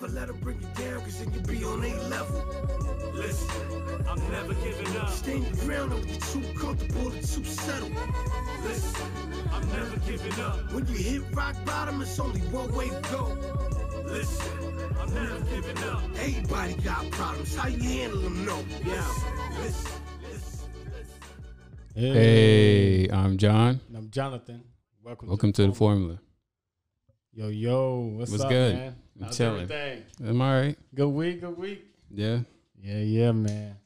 Never let them bring you down, cause then you be on a level. Listen, I'm never giving up. Stand your ground, don't get too comfortable or too settled. Listen, I'm never giving up. When you hit rock bottom, it's only one way to go. Listen, I'm never giving up. Everybody got problems. How you handle them? No. Yeah. Listen, listen, listen. Hey, I'm John. And I'm Jonathan. Welcome. Welcome to the Forum. formula. Yo, yo, what's, What's up, good? man? I'm How's chilling. everything? I'm all right. Good week, good week. Yeah. Yeah, yeah, man.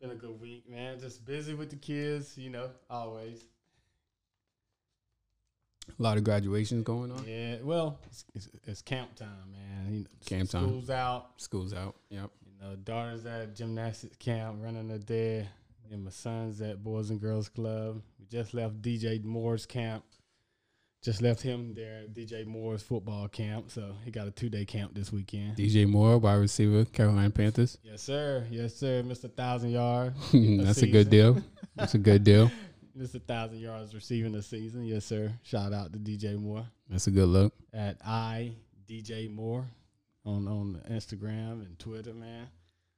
Been a good week, man. Just busy with the kids, you know, always. A lot of graduations going on. Yeah, well, it's, it's, it's camp time, man. You know, Camp time. School's out. School's out. Yep. You know, daughter's at gymnastics camp, running a day. And my son's at Boys and Girls Club. We just left DJ Moore's camp. Just left him there at DJ Moore's football camp. So he got a two day camp this weekend. DJ Moore, wide receiver, Carolina Panthers. Yes, sir. Yes, sir. Mr. Thousand Yard. That's a good deal. That's a good deal. Mr. Thousand Yards receiving the season. Yes, sir. Shout out to DJ Moore That's a good look. at I DJ Moore on on Instagram and Twitter, man.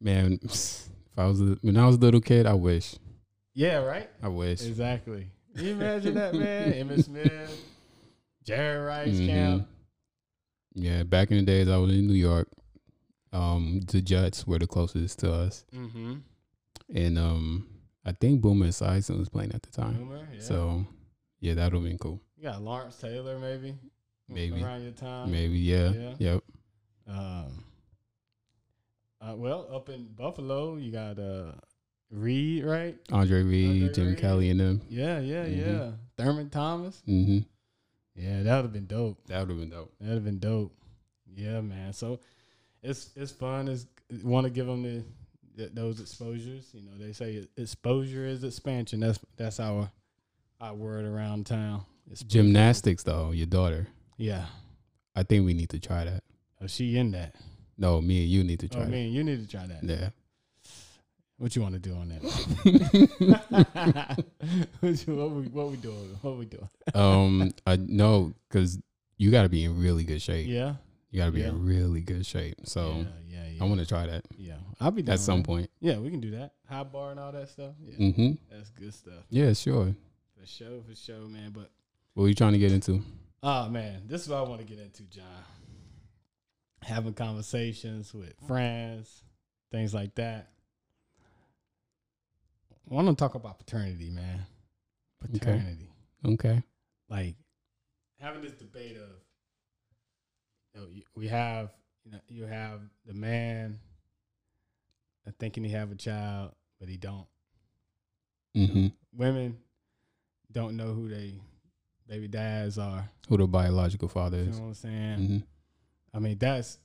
Man, if I was a, when I was a little kid, I wish. Yeah, right. I wish. Exactly. Can you imagine that, man? Emmitt Smith, Jerry Rice Mhm. camp. Yeah, back in the days, I was in New York. Um, the Jets were the closest to us, Mm-hmm. and um, I think Boomer Esiason was playing at the time. Boomer, yeah. So, yeah, that would have been cool. you got Lawrence Taylor, maybe. Maybe. around your time. Maybe, yeah, yeah. yep. Um, uh, well, up in Buffalo, you got uh, Reed, right? Andre Reed, Andre Jim Reed. Kelly, and them. Yeah, yeah, Mhm. yeah. Thurman Thomas. hmm Yeah, that would have been dope. That would have been dope. That'd have been dope. Yeah, man. So it's it's fun. It's want to give them the, th those exposures. You know, they say exposure is expansion. That's that's our our word around town. Exposure. Gymnastics, though, your daughter. Yeah. I think we need to try that. Oh, she in that. No, me and you need to oh, try Oh, man, you need to try that. that. Yeah. What you want to do on that? what, you, what, we, what we doing? What we doing? um, I know because you got to be in really good shape. Yeah. You got to be Yeah. in really good shape. So yeah, yeah. I want to try that Yeah, I'll be at some with point. Yeah, we can do that. High bar and all that stuff. Yeah, Mm-hmm. that's good stuff. Yeah, sure. For sure, for sure, man. But What are you trying to get into? oh man, this is what I want to get into, John. Having conversations with friends, things like that. I want to talk about paternity, man. Paternity, Okay. like having this debate of, you know, we have, you know, you have the man thinking he have a child, but he don't. Mm-hmm. Women don't know who they baby dads are. Who the biological father is. You know what I'm saying? Mm-hmm. I mean, that's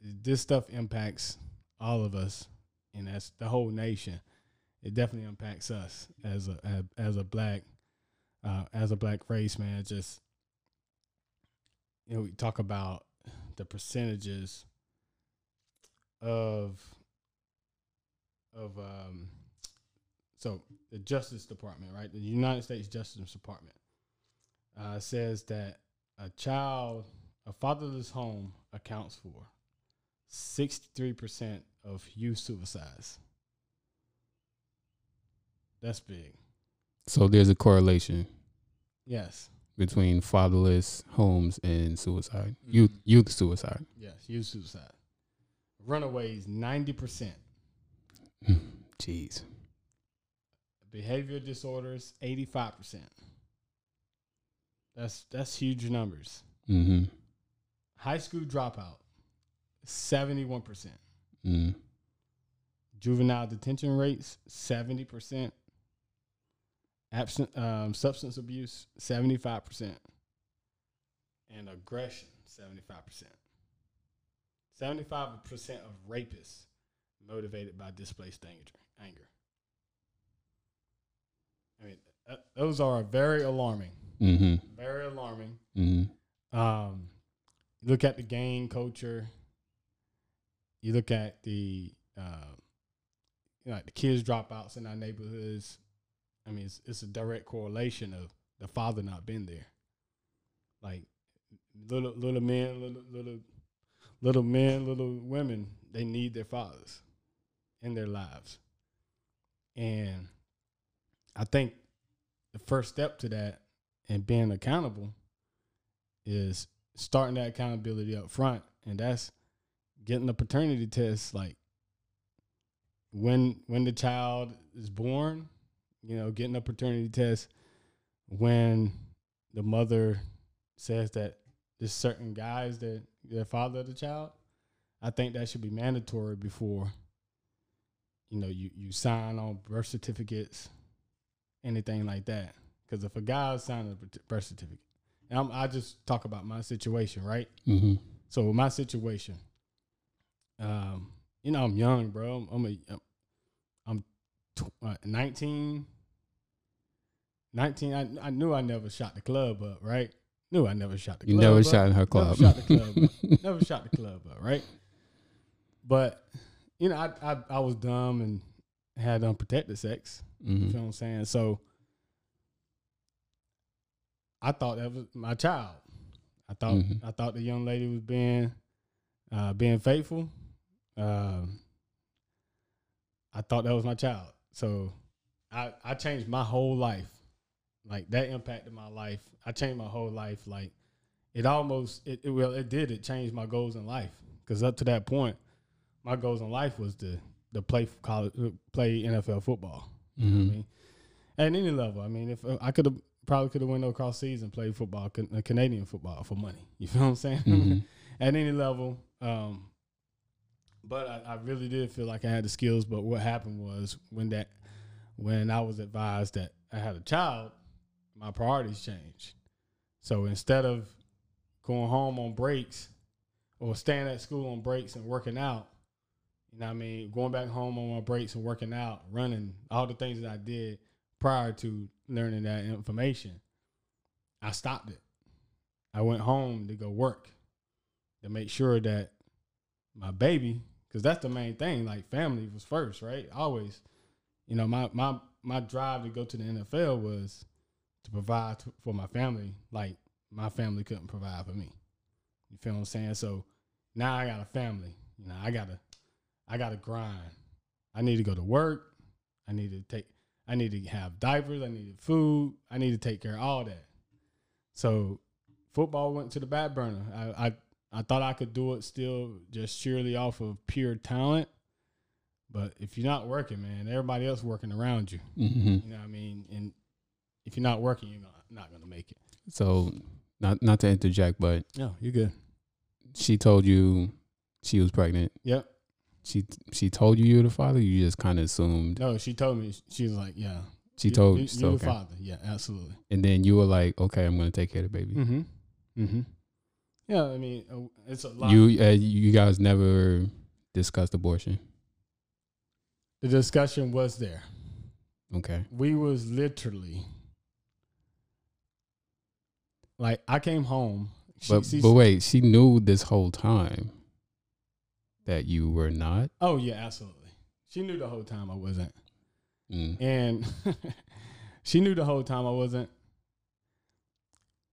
this stuff impacts all of us, and that's the whole nation. It definitely impacts us as a as, a black uh, as a black race, man. Just you know, we talk about the percentages of of um so the Justice Department, right? The United States Justice Department uh, says that a child, a fatherless home accounts for 63% of youth suicides. That's big. So there's a correlation Yes. between fatherless homes and suicide, youth Mhm. youth suicide. Yes. Youth suicide. Runaways, 90%. Jeez. Behavior disorders, 85%. That's that's huge numbers. Mm-hmm. High school dropout, 71%. Mm. Juvenile detention rates, 70%. Absent um, substance abuse, 75%. And aggression, 75%. 75% of rapists motivated by displaced anger. anger. I mean, uh, those are very alarming. Mm-hmm. Very alarming. Mm-hmm. Um, you look at the gang culture. You look at the, uh, you know, like the kids dropouts in our neighborhoods. I mean, it's, it's a direct correlation of the father not being there. Like little little men, little little little men, little women, they need their fathers in their lives. And I think the first step to that and being accountable is starting that accountability up front. And that's getting the paternity test like when when the child is born, you know, getting a paternity test when the mother says that there's certain guys that the father of the child. I think that should be mandatory before you know you you sign on birth certificates, anything like that. Because if a guy signs a birth certificate, and I'm, I just talk about my situation, right? Mm-hmm. So my situation, um, you know, I'm young, bro. I'm a, uh, 19. 19. I, I knew I never shot the club up, right? Knew I never shot the You club never up. shot in her club. Never shot the club up. never shot the club up, right? But you know, I I, I was dumb and had unprotected sex. You Mhm. feel what I'm saying? So I thought that was my child. I thought Mhm. I thought the young lady was being uh, being faithful. Um, I thought that was my child. So I I changed my whole life. Like that impacted my life. I changed my whole life. Like it almost it, it well it did. It changed my goals in life. Because up to that point, my goals in life was to to play college, play NFL football. You know what I Mhm. mean, at any level. I mean, if uh, I could have probably could have went across season played football, uh, Canadian football for money. You feel what I'm saying? Mhm. at any level. Um, but I, I really did feel like I had the skills. But what happened was when that when I was advised that I had a child, my priorities changed. So instead of going home on breaks or staying at school on breaks and working out, you know what I mean, going back home on my breaks and working out, running, all the things that I did prior to learning that information, I stopped it. I went home to go work to make sure that my baby, because that's the main thing, like family was first, right? Always, you know, my my my drive to go to the NFL was to provide t- for my family, like my family couldn't provide for me. You feel what I'm saying? So now I got a family. You know, I gotta I gotta grind. I need to go to work. I need to take I need to have diapers. I needed food. I need to take care of all that. So football went to the back burner. I, I I thought I could do it still just sheerly off of pure talent. But if you're not working, man, everybody else working around you. Mhm. You know what I mean? And if you're not working, you're not, not gonna make it. So, not not to interject, but No, you're good. she told you she was pregnant. Yep. She she told you you were the father. You just kind of assumed. No, she told me. She was like, "Yeah." She you- told you, so, you okay. the father. Yeah, absolutely. and then you were like, okay, I'm gonna take care of the baby. Mm-hmm. Mm-hmm. Yeah, I mean, uh, it's a lot. You uh, you guys never discussed abortion. the discussion was there. Okay. We was literally like, I came home. She, But see- but wait, she knew this whole time that you were not. oh yeah, absolutely. She knew the whole time I wasn't. Mm. and she knew the whole time I wasn't.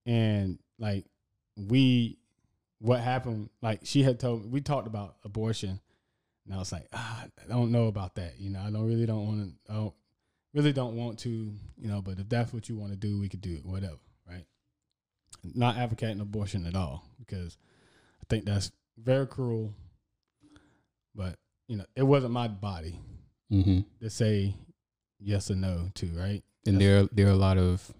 And like we, what happened? Like she had told me, we talked about abortion, and I was like, ah, I don't know about that. You know, I don't really don't want to. I don't really don't want to. You know, but if that's what you want to do, we could do it. Whatever, right? Not advocating abortion at all because I think that's very cruel. But you know, it wasn't my body hmm to say yes or no to, right? And there there are a lot of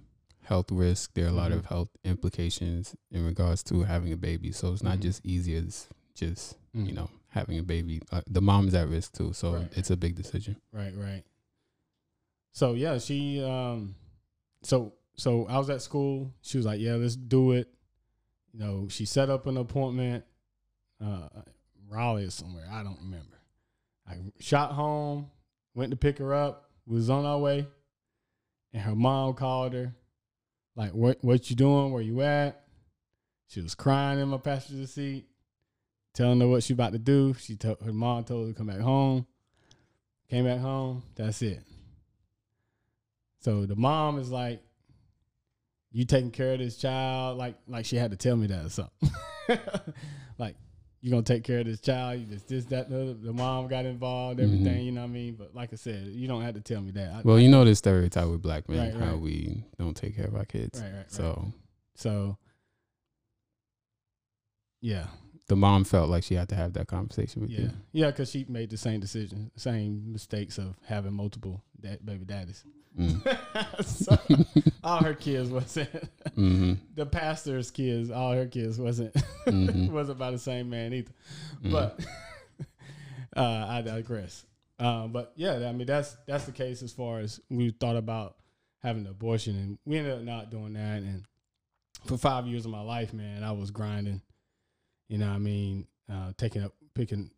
health risks. There are a lot Mhm. of health implications in regards to having a baby. So it's not Mhm. just easy as just you Mhm. know having a baby. Uh, the mom is at risk too. So Right. it's a big decision. Right, right. So yeah, she um so so I was at school. She was like, "Yeah, let's do it." You know, she set up an appointment uh Raleigh or somewhere. I don't remember. I shot home, went to pick her up, was on our way, and her mom called her like, "What what you doing? Where you at?" She was crying in my passenger seat, telling her what she about to do. She told her mom told her to come back home. Came back home. That's it. So the mom is like, "You taking care of this child?" Like, like she had to tell me that or something. like, you gonna take care of this child. You just this that the, the mom got involved, mm-hmm. everything. You know what I mean? But like I said, you don't have to tell me that. I, Well, you know this stereotype with black men, Right, how right. we don't take care of our kids. right, right, right. So so yeah, the mom felt like she had to have that conversation with yeah, you. yeah, because she made the same decision, same mistakes of having multiple dad, baby daddies. Mm. so all her kids wasn't hmm the pastor's kids. All her kids wasn't Mhm. wasn't by the same man either. Mhm. But uh, I digress. Um, but yeah, I mean that's that's the case as far as we thought about having an abortion, and we ended up not doing that. And for five years of my life, man, I was grinding. You know, what I mean, uh, taking up, picking,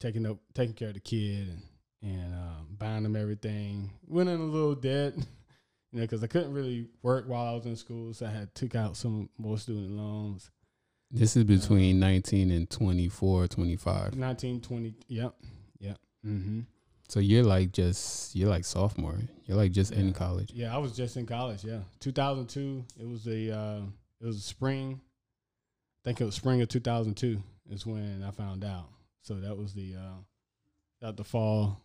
taking up, taking care of the kid, and and um, buying them everything. Went in a little debt, you know, because I couldn't really work while I was in school, so I had took out some more student loans. This is between 19 and 24, 25. 19, 20, yep, yep. Mm-hmm. So you're like just you're like sophomore. You're like just in college. Yeah, I was just in college. Yeah, 2002. It was the uh, it was spring. I think it was spring of 2002 is when I found out. So that was the uh, that the fall.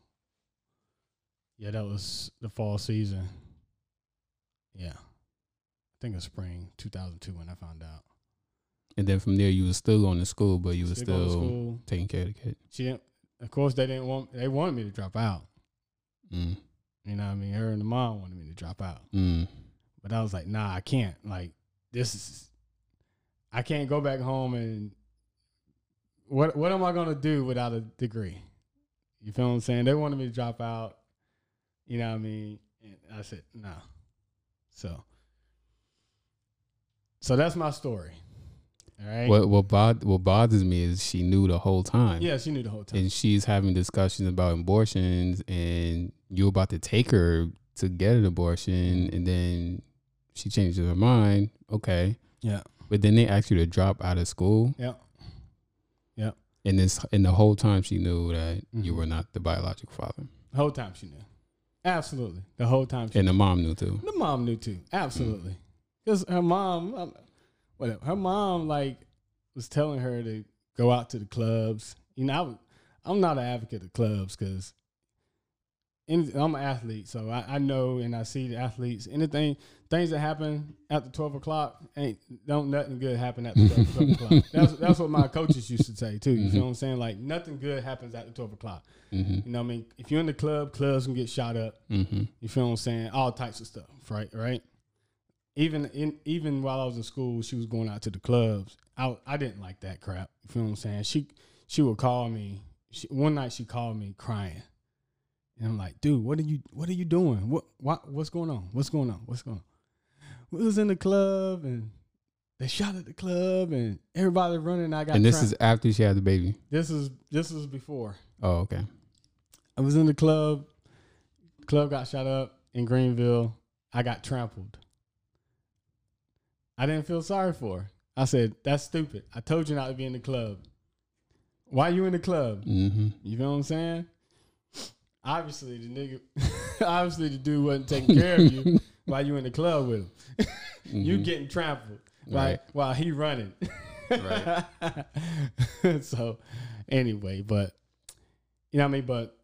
Yeah, that was the fall season. Yeah, I think it was spring 2002 when I found out. And then from there you were still going to school, but you were Still still taking care of the kid. She, didn't- of course, they didn't want. They wanted me to drop out. Mm. You know, what I mean, her and the mom wanted me to drop out. Mm. But I was like, nah, I can't. Like, this is, I can't go back home and what what am I gonna do without a degree? You feel what I'm saying? They wanted me to drop out. You know what I mean? And I said, no. So, so that's my story. All right. What what bod- what bothers me is she knew the whole time. Yeah, she knew the whole time. And she's having discussions about abortions, and you're about to take her to get an abortion, and then she changes her mind. Okay, Yeah. but then they ask you to drop out of school, Yeah. Yeah. And this and the whole time she knew that you Mhm. were not the biological father, The whole time she knew. Absolutely. The whole time she and the mom knew too. The mom knew too. Absolutely. Mm. Because her mom, whatever, her mom like was telling her to go out to the clubs. You know, I, I'm not an advocate of clubs because I'm an athlete, so I, I know and I see the athletes. Anything, things that happen after 12 o'clock ain't don't nothing good happen after 12, 12 o'clock. That's that's what my coaches used to say too. You Mhm. feel what I'm saying? Like nothing good happens after 12 o'clock. hmm You know what I mean? If you're in the club, clubs can get shot up. hmm You feel what I'm saying? All types of stuff, right? Right. Even in even while I was in school, she was going out to the clubs. I I didn't like that crap. You feel what I'm saying? She she would call me. She, one night she called me crying, and I'm like, dude, what are you what are you doing? What what what's going on? What's going on? What's going on? We was in the club and they shot at the club and everybody running. I got And this is after she had the baby. this is this was before. Oh, okay. I was in the club. Club got shot up in Greenville. I got trampled. I didn't feel sorry for her. I said, "That's stupid. I told you not to be in the club. Why you in the club? hmm You know what I'm saying? Obviously, the nigga, obviously the dude wasn't taking care of you while you in the club with him. You getting trampled while, Right. while he running. Right. so, anyway, but you know what I mean. But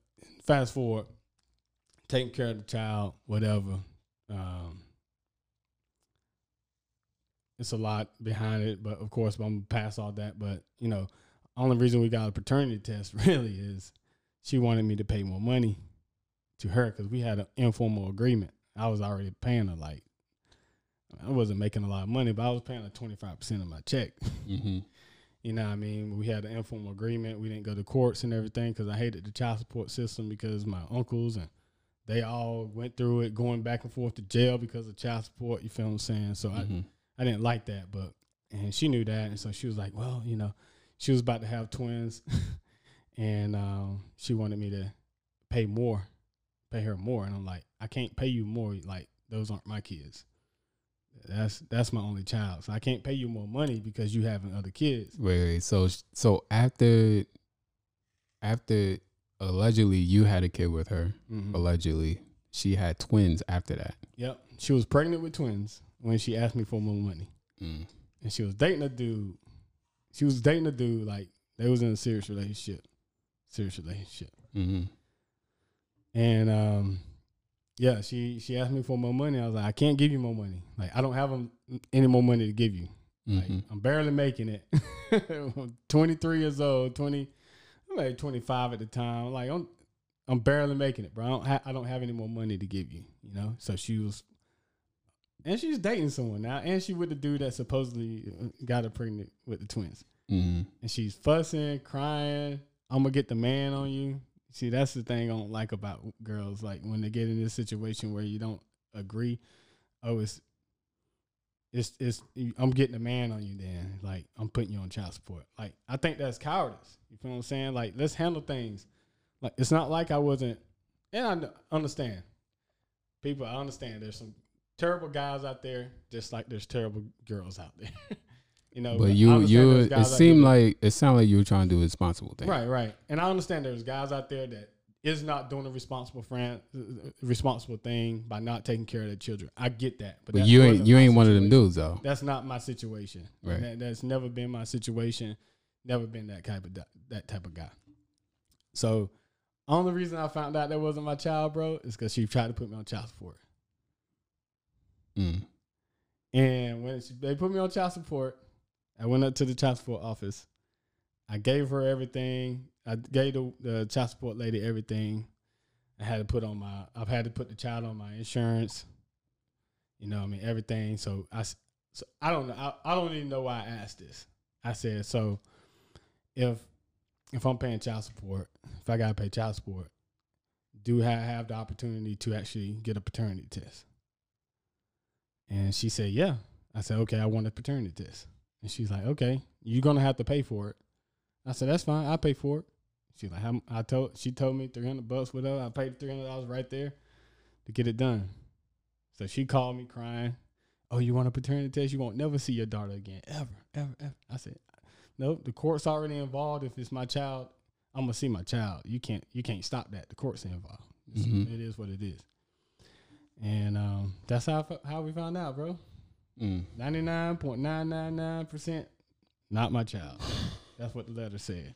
fast forward, taking care of the child, whatever. Um, it's a lot behind it, but of course, I'm gonna pass all that. But you know, only reason we got a paternity test really is she wanted me to pay more money to her because we had an informal agreement. I was already paying her like I wasn't making a lot of money, but I was paying her twenty five percent of my check. hmm You know what I mean? We had an informal agreement. We didn't go to courts and everything because I hated the child support system because my uncles and they all went through it, going back and forth to jail because of child support. You feel what I'm saying? So hmm I, I didn't like that, but and she knew that, and so she was like, well, you know, she was about to have twins, and um, she wanted me to pay more, pay her more, and I'm like, I can't pay you more. Like those aren't my kids. That's that's my only child, so I can't pay you more money because you having other kids. Wait, wait. So, so after, after allegedly you had a kid with her, Mhm. allegedly she had twins after that. Yep. She was pregnant with twins when she asked me for more money. Mm. And she was dating a dude. She was dating a dude like They was in a serious relationship, serious relationship, Mm-hmm. and um, yeah, she she asked me for more money. I was like, I can't give you more money. Like I don't have any more money to give you. Like Mm-hmm. I'm barely making it. 23 years old, 20, I'm like 25 at the time. Like I'm, I'm barely making it, bro. I don't, ha- I don't have any more money to give you. You know. So she was, and she's dating someone now, and she with the dude that supposedly uh, got her pregnant with the twins, Mm-hmm. and she's fussing, crying. I'm gonna get the man on you. See, that's the thing I don't like about girls. Like when they get in this situation where you don't agree. Oh, it's it's it's I'm getting a man on you then. Like I'm putting you on child support. Like I think that's cowardice. You feel what I'm saying? Like let's handle things. Like it's not like I wasn't and I understand. People I understand there's some terrible guys out there just like there's terrible girls out there. you know, But you, you it seemed like it sounded like you were trying to do a responsible thing. Right, right. And I understand there's guys out there that is not doing a responsible friend, responsible thing by not taking care of their children. I get that, but, But you ain't, you ain't one of them dudes though. That's not my situation. Right. That, that's never been my situation. Never been that type of that type of guy. So, only reason I found out that wasn't my child, bro, is because she tried to put me on child support. Mm. And when she, they put me on child support, I went up to the child support office. I gave her everything. I gave the, the child support lady everything. I had to put on my. I've had to put the child on my insurance. You know, I mean everything. So I, so I don't know. I, I don't even know why I asked this. I said so. If if I'm paying child support, if I gotta pay child support, do I have the opportunity to actually get a paternity test? And she said, Yeah. I said, Okay, I want a paternity test. And she's like, Okay, you're gonna have to pay for it. I said, That's fine, I'll pay for it. She's like, how, I told she told me three hundred bucks, whatever. I paid three hundred dollars right there to get it done. So she called me crying. Oh, you want a paternity test? You won't never see your daughter again. Ever, ever, ever. I said, Nope, the court's already involved. If it's my child, I'm gonna see my child. You can't you can't stop that. The court's involved. Mhm. It is what it is. And um, that's how how we found out, bro. Mm. Ninety nine point nine nine nine percent, not my child. That's what the letter said.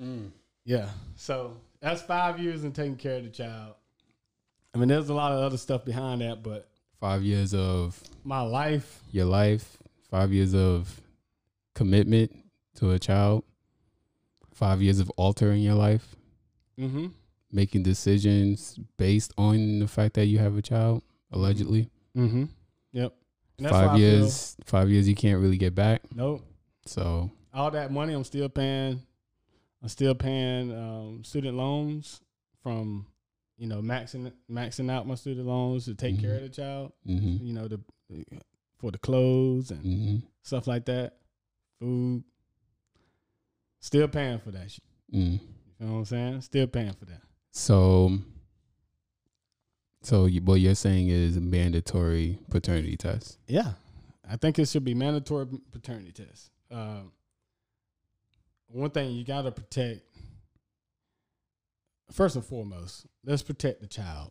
Mm. Yeah. So that's five years in taking care of the child. I mean, there's a lot of other stuff behind that, but Five years of my life, your life, five years of commitment to a child, five years of altering your life, mm-hmm. making decisions based on the fact that you have a child, allegedly. Mm-hmm. Yep. And that's why I Five years, five years you can't really get back. nope. So All that money I'm still paying. I'm still paying um, student loans from, you know, maxing maxing out my student loans to take care of the child. hmm You know, the for the clothes and hmm stuff like that, food. Still paying for that shit. mm. You know what I'm saying? Still paying for that. So, so you, what you're saying is mandatory paternity test. Yeah, I think it should be mandatory paternity test. Um, one thing you got to protect. First and foremost, let's protect the child,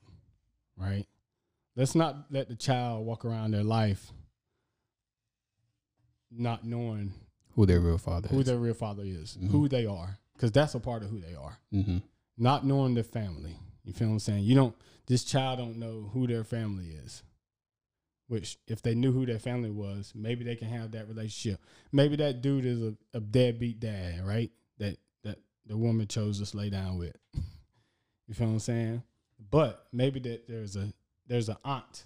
right? Let's not let the child walk around their life not knowing Who their real father who is. their real father is, Mhm. who they are, because that's a part of who they are. hmm not knowing their family. You feel what I'm saying? You don't. This child don't know who their family is. Which, if they knew who their family was, maybe they can have that relationship. Maybe that dude is a, a deadbeat dad, right? That that the woman chose to lay down with. you feel what I'm saying? But maybe that there's a there's an aunt.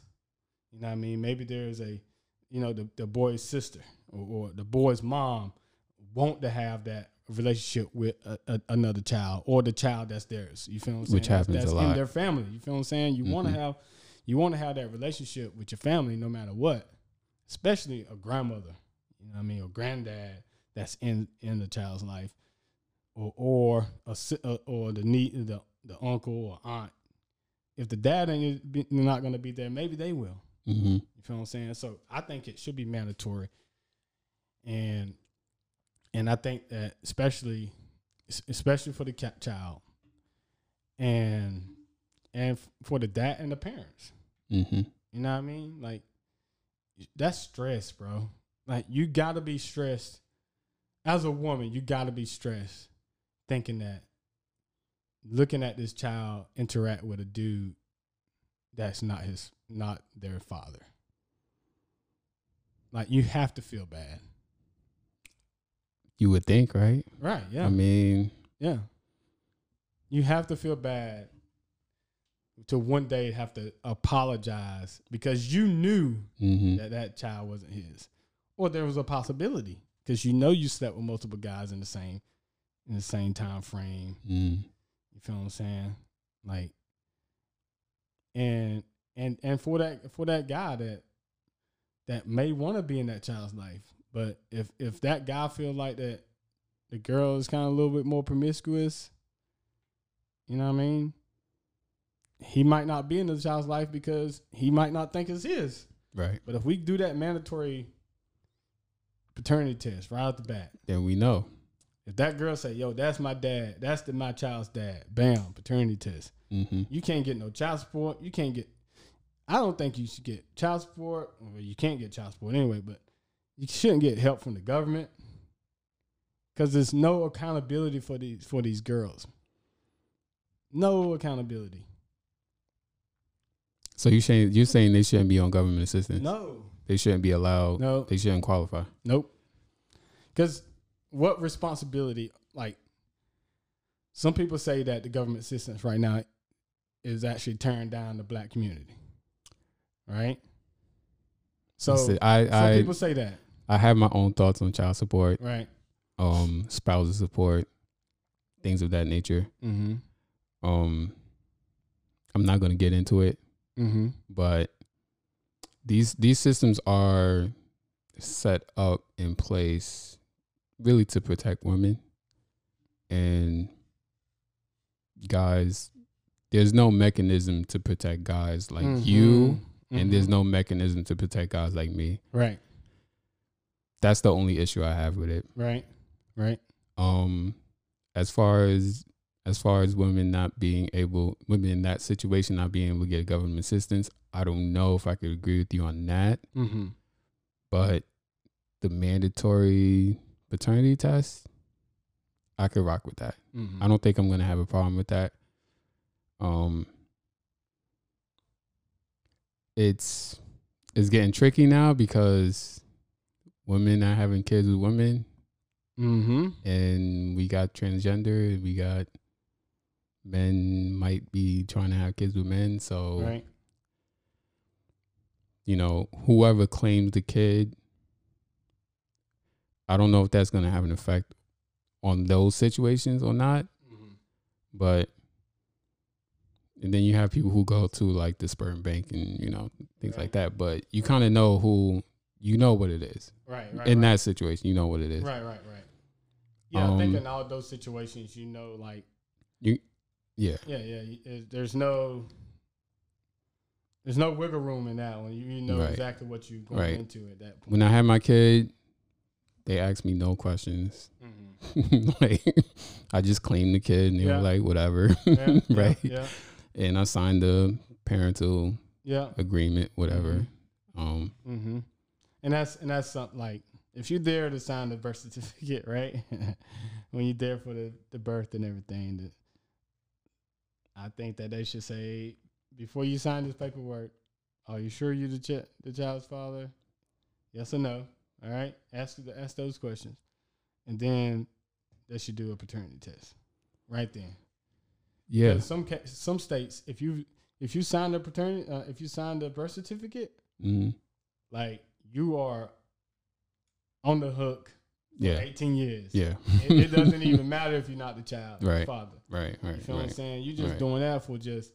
You know what I mean? Maybe there's a you know the the boy's sister or, or the boy's mom want to have that relationship with a, a, another child or the child that's theirs. You feel what I'm saying? Which That's- happens a lot. in their family. You feel what I'm saying? You want Mhm. to have you want to have that relationship with your family no matter what, especially a grandmother. You know what I mean? Or granddad that's in in the child's life, or or a uh, or the need the the uncle or aunt. If the dad ain't be, not going to be there, maybe they will. hmm You feel what I'm saying? So I think it should be mandatory, and and I think that especially especially for the child, and and for the dad and the parents. hmm You know what I mean? Like that's stress, bro. Like you gotta be stressed. as a woman, you got to be stressed thinking that looking at this child interact with a dude that's not his not their father. Like you have to feel bad. You would think, right? Right, yeah. I mean, yeah. You have to feel bad to one day have to apologize because you knew mhm. that that child wasn't his, or there was a possibility because you know you slept with multiple guys in the same in the same time frame. Mm. You feel what I'm saying? Like, and and and for that for that guy that that may want to be in that child's life, but if if that guy feel like that the girl is kind of a little bit more promiscuous, you know what I mean? He might not be in the child's life because he might not think it's his. right. But if we do that mandatory paternity test right out the bat, Then we know. if that girl say, "Yo, that's my dad. That's the my child's dad," bam, paternity test. hmm You can't get no child support. You can't get. I don't think you should get child support. Well, you can't get child support anyway, but you shouldn't get help from the government because there's no accountability for these for these girls. No accountability. So you saying you're saying they shouldn't be on government assistance? No. They shouldn't be allowed. No. They shouldn't qualify. Nope. Because what responsibility, like, some people say that the government assistance right now is actually tearing down the black community, right? So Listen, I some I people say that, I have my own thoughts on child support, right? um, spousal support, things of that nature. Mm-hmm. Um, I'm not gonna get into it, Mm-hmm. but these these systems are set up in place really to protect women and guys there's no mechanism to protect guys like you and there's no mechanism to protect guys like me right, that's the only issue i have with it right, right. um as far as as far as women not being able women in that situation not being able to get government assistance i don't know if i could agree with you on that Mm-hmm. but the mandatory paternity test i could rock with that Mm-hmm. i don't think i'm gonna have a problem with that um it's it's getting tricky now because women are having kids with women Mm-hmm. and we got transgender we got men might be trying to have kids with men so Right. you know whoever claims the kid i don't know if that's going to have an effect on those situations or not Mm-hmm. but and then you have people who go to like the sperm bank and you know things Right. like that but you kind of know who you know what it is Right. Right. in right. that situation you know what it is Right. Right. Right. Yeah, I think Um, in all those situations, you know, like you, yeah Yeah, yeah. There's no, there's no wiggle room in that one. You, you know Right. exactly what you're going Right. into at that point. when i had my kid they asked me no questions Mhm. like i just claimed the kid and they Yeah. were like whatever Yeah, yeah, right Yeah, and i signed the parental yeah. agreement whatever Mhm. um Mm-hmm. And that's and that's something like if you're there to sign the birth certificate, right? when you're there for the, the birth and everything, that I think that they should say before you sign this paperwork, are you sure you're the ch- the child's father? Yes or no? All right. Ask the, ask those questions, and then they should do a paternity test right then. Yeah. Some ca- some states, if you if you sign the paternity, uh, if you sign the birth certificate, mhm. like you are on the hook for yeah 18 years. yeah It, it doesn't even matter if you're not the child Right. father. right right. You right feel what I'm right saying? You're just Right. doing that for just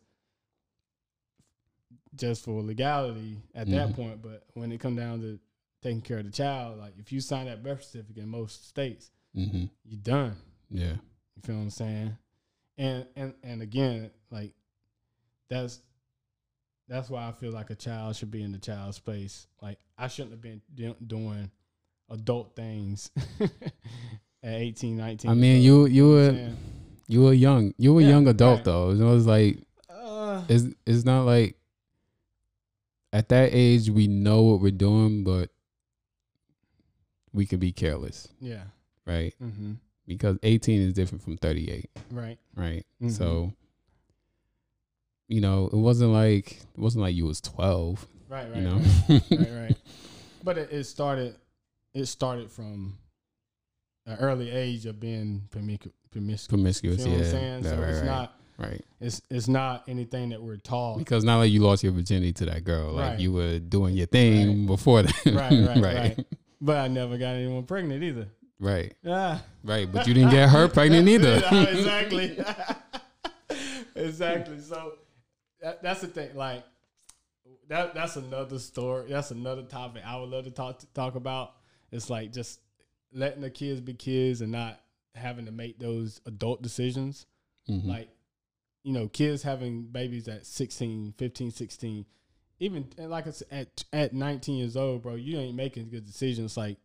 just for legality at that Mhm. point. But when it come down to taking care of the child, like if you sign that birth certificate in most states, hmm you're done. yeah You feel what I'm saying? And and and again, like that's that's why I feel like a child should be in the child space. Like I shouldn't have been do- doing adult things at 18, 19. i mean you you were you were young you were a Yeah, young adult right. though it was like Uh, it's it's not like at that age we know what we're doing but we could be careless yeah. right? Mm-hmm. Because 18 is different from 38, Right. right? Mhm. So, you know, it wasn't like it wasn't like you was 12, Right. Right. you know. Right. right. Right. But it, it started. It started from an early age of being promiscu- promiscuous. Promiscuous, You know yeah. what I'm saying? So right, it's right, not. right. It's it's not anything that we're taught. Because not like you lost your virginity to that girl, like you were doing your thing before that, right, right, right, But I never got anyone pregnant either. right, Yeah. right. But you didn't get her pregnant either. Yeah, exactly. exactly. So that, that's the thing. Like that. That's another story. That's another topic I would love to talk talk about. It's like just letting the kids be kids and not having to make those adult decisions. Mhm. Like, you know, kids having babies at 16, 15, 16, even and like I said, at at 19 years old, bro, you ain't making good decisions. Like,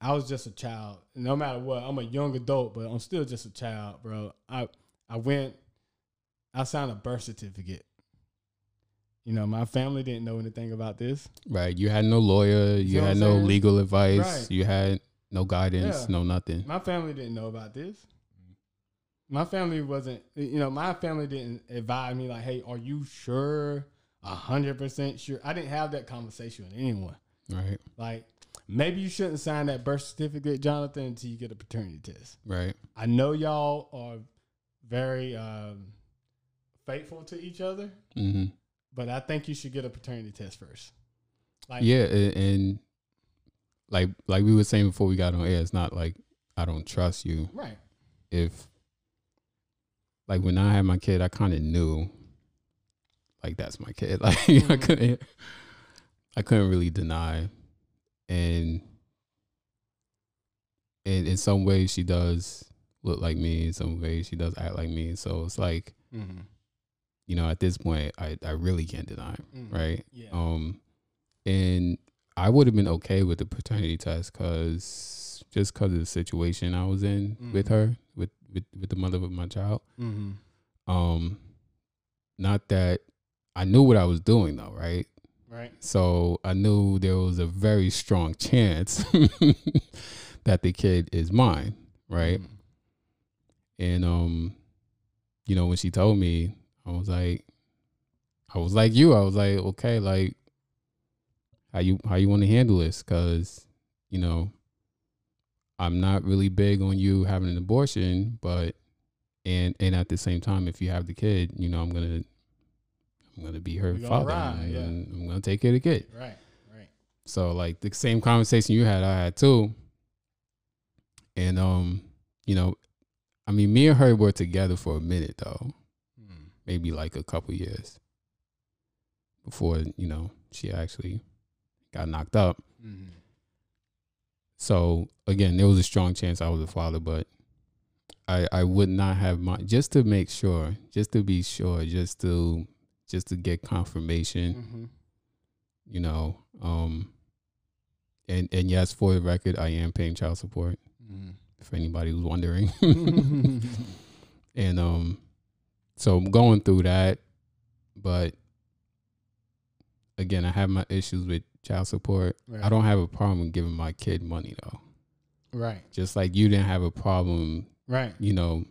I was just a child. No matter what, I'm a young adult, but I'm still just a child, bro. I I went, I signed a birth certificate. You know, my family didn't know anything about this. Right. You had no lawyer. You know had no saying? legal advice. Right. You had no guidance. Yeah. No nothing. My family didn't know about this. My family wasn't, you know, my family didn't advise me like, "Hey, are you sure, a hundred percent sure?" I didn't have that conversation with anyone. Right. Like, maybe you shouldn't sign that birth certificate, Jonathan, until you get a paternity test. Right. I know y'all are very um, faithful to each other, hmm but I think you should get a paternity test first. Like, Yeah, and, and like like we were saying before we got on air, it's not like I don't trust you. right, If like when I had my kid, I kind of knew like that's my kid. Like I Mhm. couldn't I couldn't really deny, and and in some ways she does look like me. In some ways she does act like me. So it's like mm-hmm. You know at this point I I really can't deny, Mhm. right? yeah, Um, and I would have been okay with the paternity test because just because of the situation I was in with Mhm. her, with, with with the mother of my child. mm-hmm. Um, not that I knew what I was doing though, right? right, So I knew there was a very strong chance that the kid is mine, right? Mhm. And um, you know, when she told me, I was like, I was like you. I was like, okay, like, how you how you want to handle this? Because you know, I'm not really big on you having an abortion, but and and at the same time, if you have the kid, you know, I'm gonna I'm gonna be her gonna father. ride, and yeah. I'm gonna take care of the kid. right, right. So like the same conversation you had, I had too. And um, you know, I mean, me and her were together for a minute though. Maybe like a couple years before you know she actually got knocked up. Mm-hmm. So again, there was a strong chance I was a father, but I I would not have my just to make sure, just to be sure, just to just to get confirmation. Mm-hmm. you know um and and yes for the record i am paying child support Mm-hmm. if anybody was wondering and um so i'm going through that but again i have my issues with child support right. i don't have a problem giving my kid money though Right, just like you didn't have a problem right. you know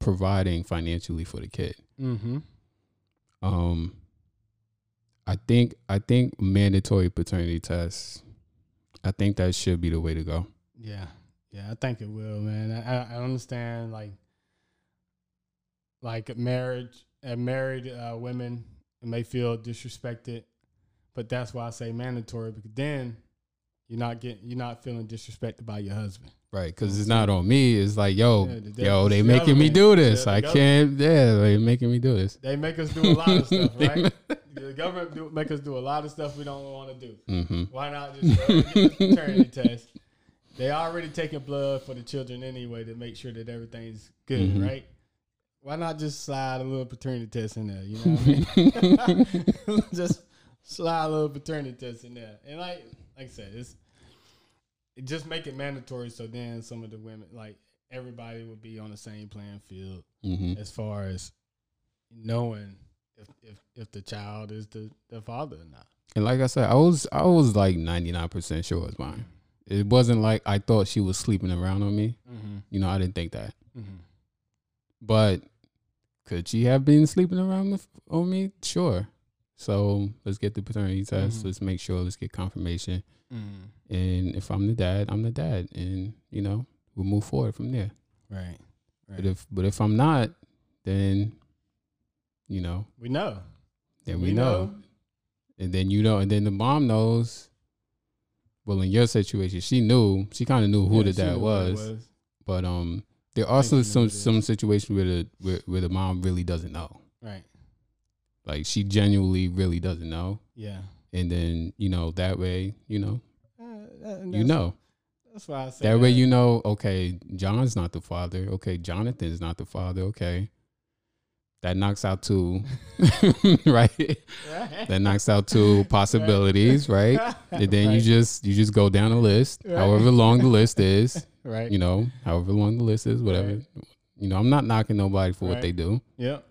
providing financially for the kid Mm-hmm. um i think i think mandatory paternity tests i think that should be the way to go Yeah, yeah. I think it will, man. I, I- I understand, like, like marriage, uh, married uh, women may feel disrespected, but that's why I say mandatory because then you're not getting, you're not feeling disrespected by your husband. right because it's not on me it's like yo Yeah, the- yo the they making me do this Yeah, i can't yeah they making me do this They make us do a lot of stuff, right? the government do, make us do a lot of stuff we don't want to do. mm-hmm. Why not just get the paternity test? They already taking blood for the children anyway to make sure that everything's good, Mhm. right? Why not just slide a little paternity test in there? You know what I mean? just slide a little paternity test in there, and like like I said, it's it just make it mandatory. So then some of the women, like everybody, would be on the same playing field Mm-hmm. as far as knowing if if, if the child is the, the father or not. and like i said i was i was like 99% sure it's mine it wasn't like I thought she was sleeping around on me. Mm-hmm. You know, I didn't think that. Mm-hmm. But could she have been sleeping around with, on me? Sure. So let's get the paternity test. Mhm. Let's make sure. Let's get confirmation. Mm-hmm. And if I'm the dad, I'm the dad, and you know we'll move forward from there. Right. Right. But if but if I'm not, then you know, we know. then we, know. and then you know, and then the mom knows. Well, in your situation, she knew. She kind of knew who Yeah, the dad it was, but um, there are I also think she knew some some situations where the where, where the mom really doesn't know. Right. Like she genuinely really doesn't know, Yeah. and then you know that way, you know, Uh, that- you know That's why I say that way you know. Okay, John's not the father. Okay, Jonathan's not the father. Okay, that knocks out two, right? Right. That knocks out two possibilities, right? And then you just you just go down the list, Right. however long the list is, right. you know, however long the list is, whatever. Right. You know, I'm not knocking nobody for what they do. Yep.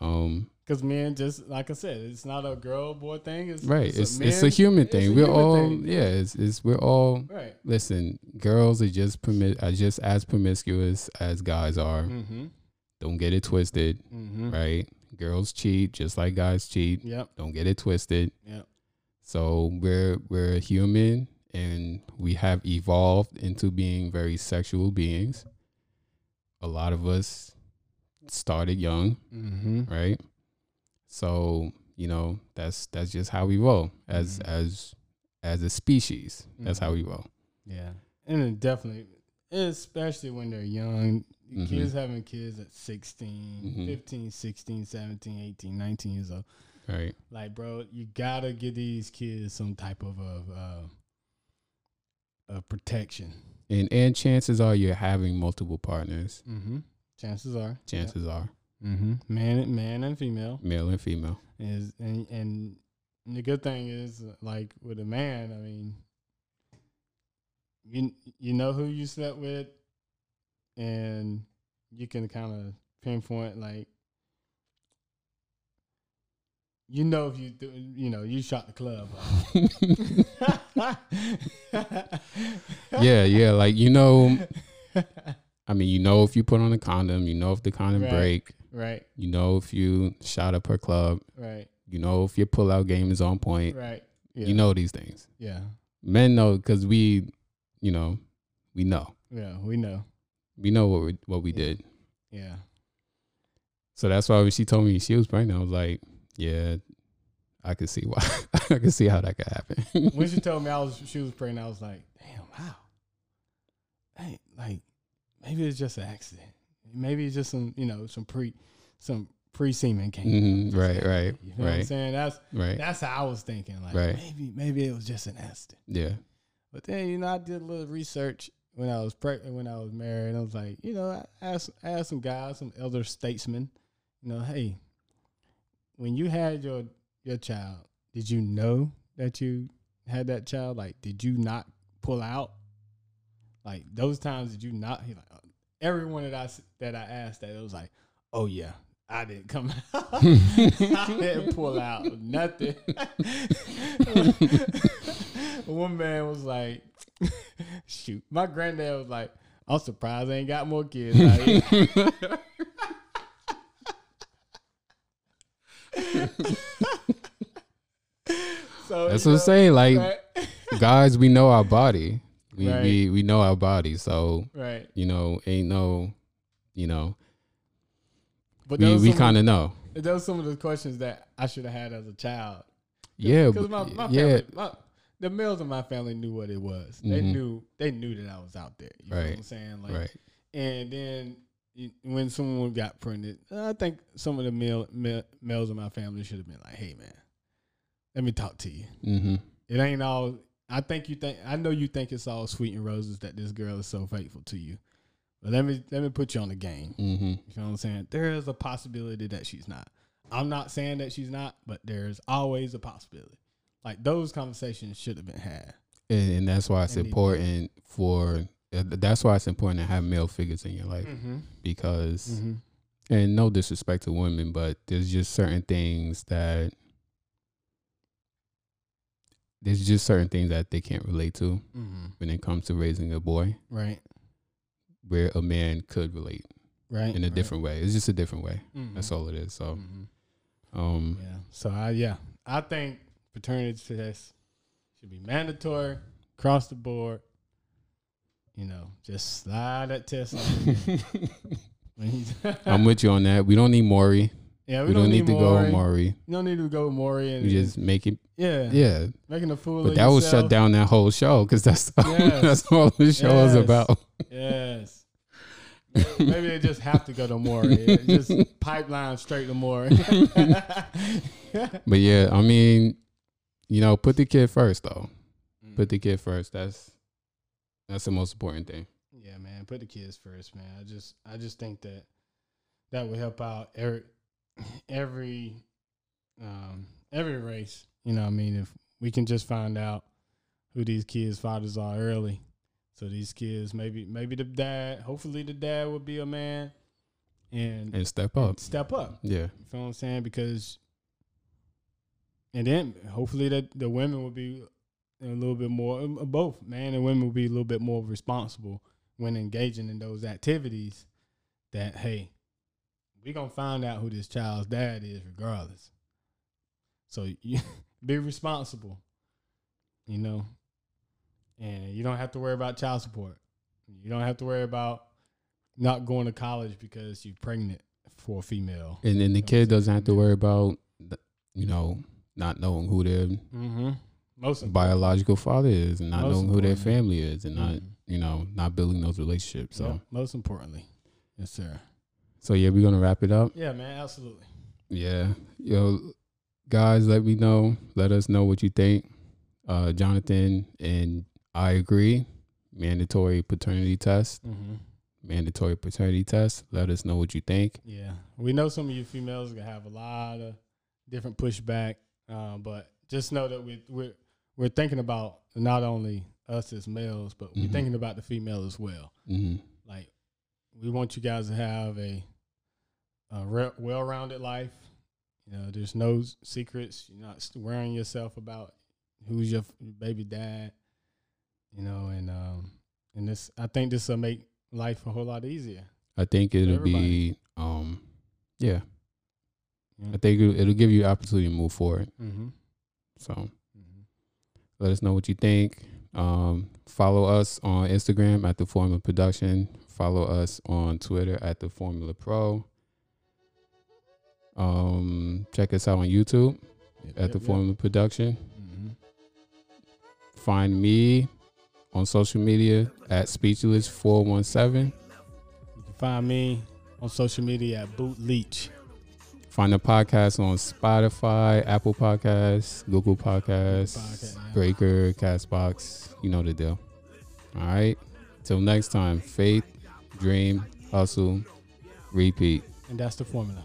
Um, Because men, just like I said, it's not a girl boy thing. It's right. It's, It's a it's a human it's a thing. We're human all thing. yeah. It's, it's we're all Right. listen. Girls are just permit are just as promiscuous as guys are. Mm-hmm. Don't get it twisted, Mm-hmm. right? Girls cheat just like guys cheat. Yep. Don't get it twisted. Yep. So we're we're human and we have evolved into being very sexual beings. A lot of us started young, Mm-hmm. right? So, you know, that's that's just how we roll as Mhm. as as a species. That's how we roll. Yeah. And it definitely, especially when they're young, Mhm. kids having kids at 16, Mhm. 15, 16, 17, 18, 19 years old. Right. Like, bro, you gotta give these kids some type of a uh, of protection. And and chances are you're having multiple partners. Mm-hmm. Chances are. Chances are Mm-hmm. Man, man, and female male and female. is, and and the good thing is, like with a man, I mean, you you know who you slept with, and you can kind of pinpoint like. You know if you do, you know you shot the club. yeah, yeah. Like you know, I mean, you know if you put on a condom, you know if the condom Right. break, right, you know if you shot up her club, right, you know if your pullout game is on point. right. Yeah. You know these things. Yeah. Men know because we, you know, we know. Yeah. We know. We know what we, what we Yeah. did. Yeah. So that's why when she told me she was pregnant, I was like, yeah, I could see why. I could see how that could happen. when she told me I was she was pregnant, I was like, damn, wow. Hey, like maybe it's just an accident. Maybe it's just some, you know, some pre some pre semen came. Mhm, out. right, right, You know what I'm right. saying? That's right. that's how I was thinking. Like Right. maybe maybe it was just an accident. Yeah. But then, you know, I did a little research when I was pregnant, when I was married. I was like, you know, I asked, I asked some guys, some elder statesmen, you know, hey, when you had your your child, did you know that you had that child? Like, did you not pull out? Like those times, did you not? He like everyone that I that I asked that it was like, oh yeah, I didn't come out. I didn't pull out nothing. One man was like, shoot. My granddad was like, I'm surprised I ain't got more kids out here. So That's what I'm saying. Like Right. guys, we know our body. We Right. we we know our body. So right. you know, ain't no, you know, But we we kind of know. those some of the questions that I should have had as a child. Yeah, because my, my yeah, family, my, the males in my family knew what it was. They Mhm. knew they knew that I was out there. You know what Right. I'm saying? Like, right. And then when someone got pregnant, I think some of the male, male males in my family should have been like, "Hey, man, let me talk to you. Mm-hmm. It ain't all. I think you think. I know you think it's all sweet and roses that this girl is so faithful to you. But let me let me put you on the game. Mm-hmm. You know what I'm saying? There is a possibility that she's not. I'm not saying that she's not, but there's always a possibility. Like those conversations should have been had. And, and that's why it's And important for. uh, That's why it's important to have male figures in your life Mm-hmm. because, Mm-hmm. and no disrespect to women, but there's just certain things that there's just certain things that they can't relate to Mm-hmm. when it comes to raising a boy, Right. where a man could relate Right. in a right. different way. It's just a different way. Mhm. That's all it is. So, Mhm. um, Yeah. So I yeah, I think paternity tests should be mandatory across the board. You know, just slide that test. I'm with you on that. We don't need Maury. yeah, We, don't, need, to Maury. go Maury. You don't need to go Maury and We just make it. Yeah, Yeah, making a fool. but that will shut down that whole show because that's Yes. that's all the show is about. Yes. Maybe they just have to go to. It Just pipeline straight to Maury. But yeah, I mean, you know, put the kid first though. Mm. Put the kid first. That's that's the most important thing. Yeah, man. Put the kids first, man. I just I just think that that would help out every every um every race. You know what I mean? If we can just find out who these kids' fathers are early. So these kids maybe maybe the dad, hopefully the dad will be a man and, And step and up. step up. Yeah. You feel what I'm saying? Because and then hopefully that the women will be a little bit more both man and women will be a little bit more responsible when engaging in those activities that hey we're gonna find out who this child's dad is regardless so you be responsible you know and you don't have to worry about child support you don't have to worry about not going to college because you're pregnant for a female And then the know what I'm kid doesn't have to worry about, you know, not knowing who their Mm-hmm. Most biological father is and not Most knowing who their family is and not, Mhm. you know, not building those relationships. So, Yeah, most importantly, yes, sir. so yeah, we're gonna wrap it up. Yeah, man, absolutely. Yeah, yo, guys, let me know. Let us know what you think. Uh, Jonathan and I agree. Mandatory paternity test. Mm-hmm. Mandatory paternity test. Let us know what you think. Yeah, we know some of you females are gonna have a lot of different pushback, uh, but just know that we we're we're thinking about not only us as males, but we're Mhm. thinking about the female as well. hmm Like, we want you guys to have a, a re- well-rounded life. You know, there's no secrets. You're not worrying yourself about who's your baby dad. You know, and um, and this, I think this will make life a whole lot easier. I think it'll be, um, yeah. Yeah. I think it'll, it'll give you opportunity to move forward. Mm-hmm. So Mm-hmm. let us know what you think. Um, follow us on Instagram at the Formula Production. Follow us on Twitter at the Formula Pro. Um, check us out on YouTube at the Formula Production. Mm-hmm. Find me on social media at Speechless four one seven. You can find me on social media at Boot Leech. Find the podcast on Spotify, Apple Podcasts, Google Podcasts, Podcast. Breaker, Castbox. You know the deal. All right. Till next time, faith, dream, hustle, repeat. And that's the formula.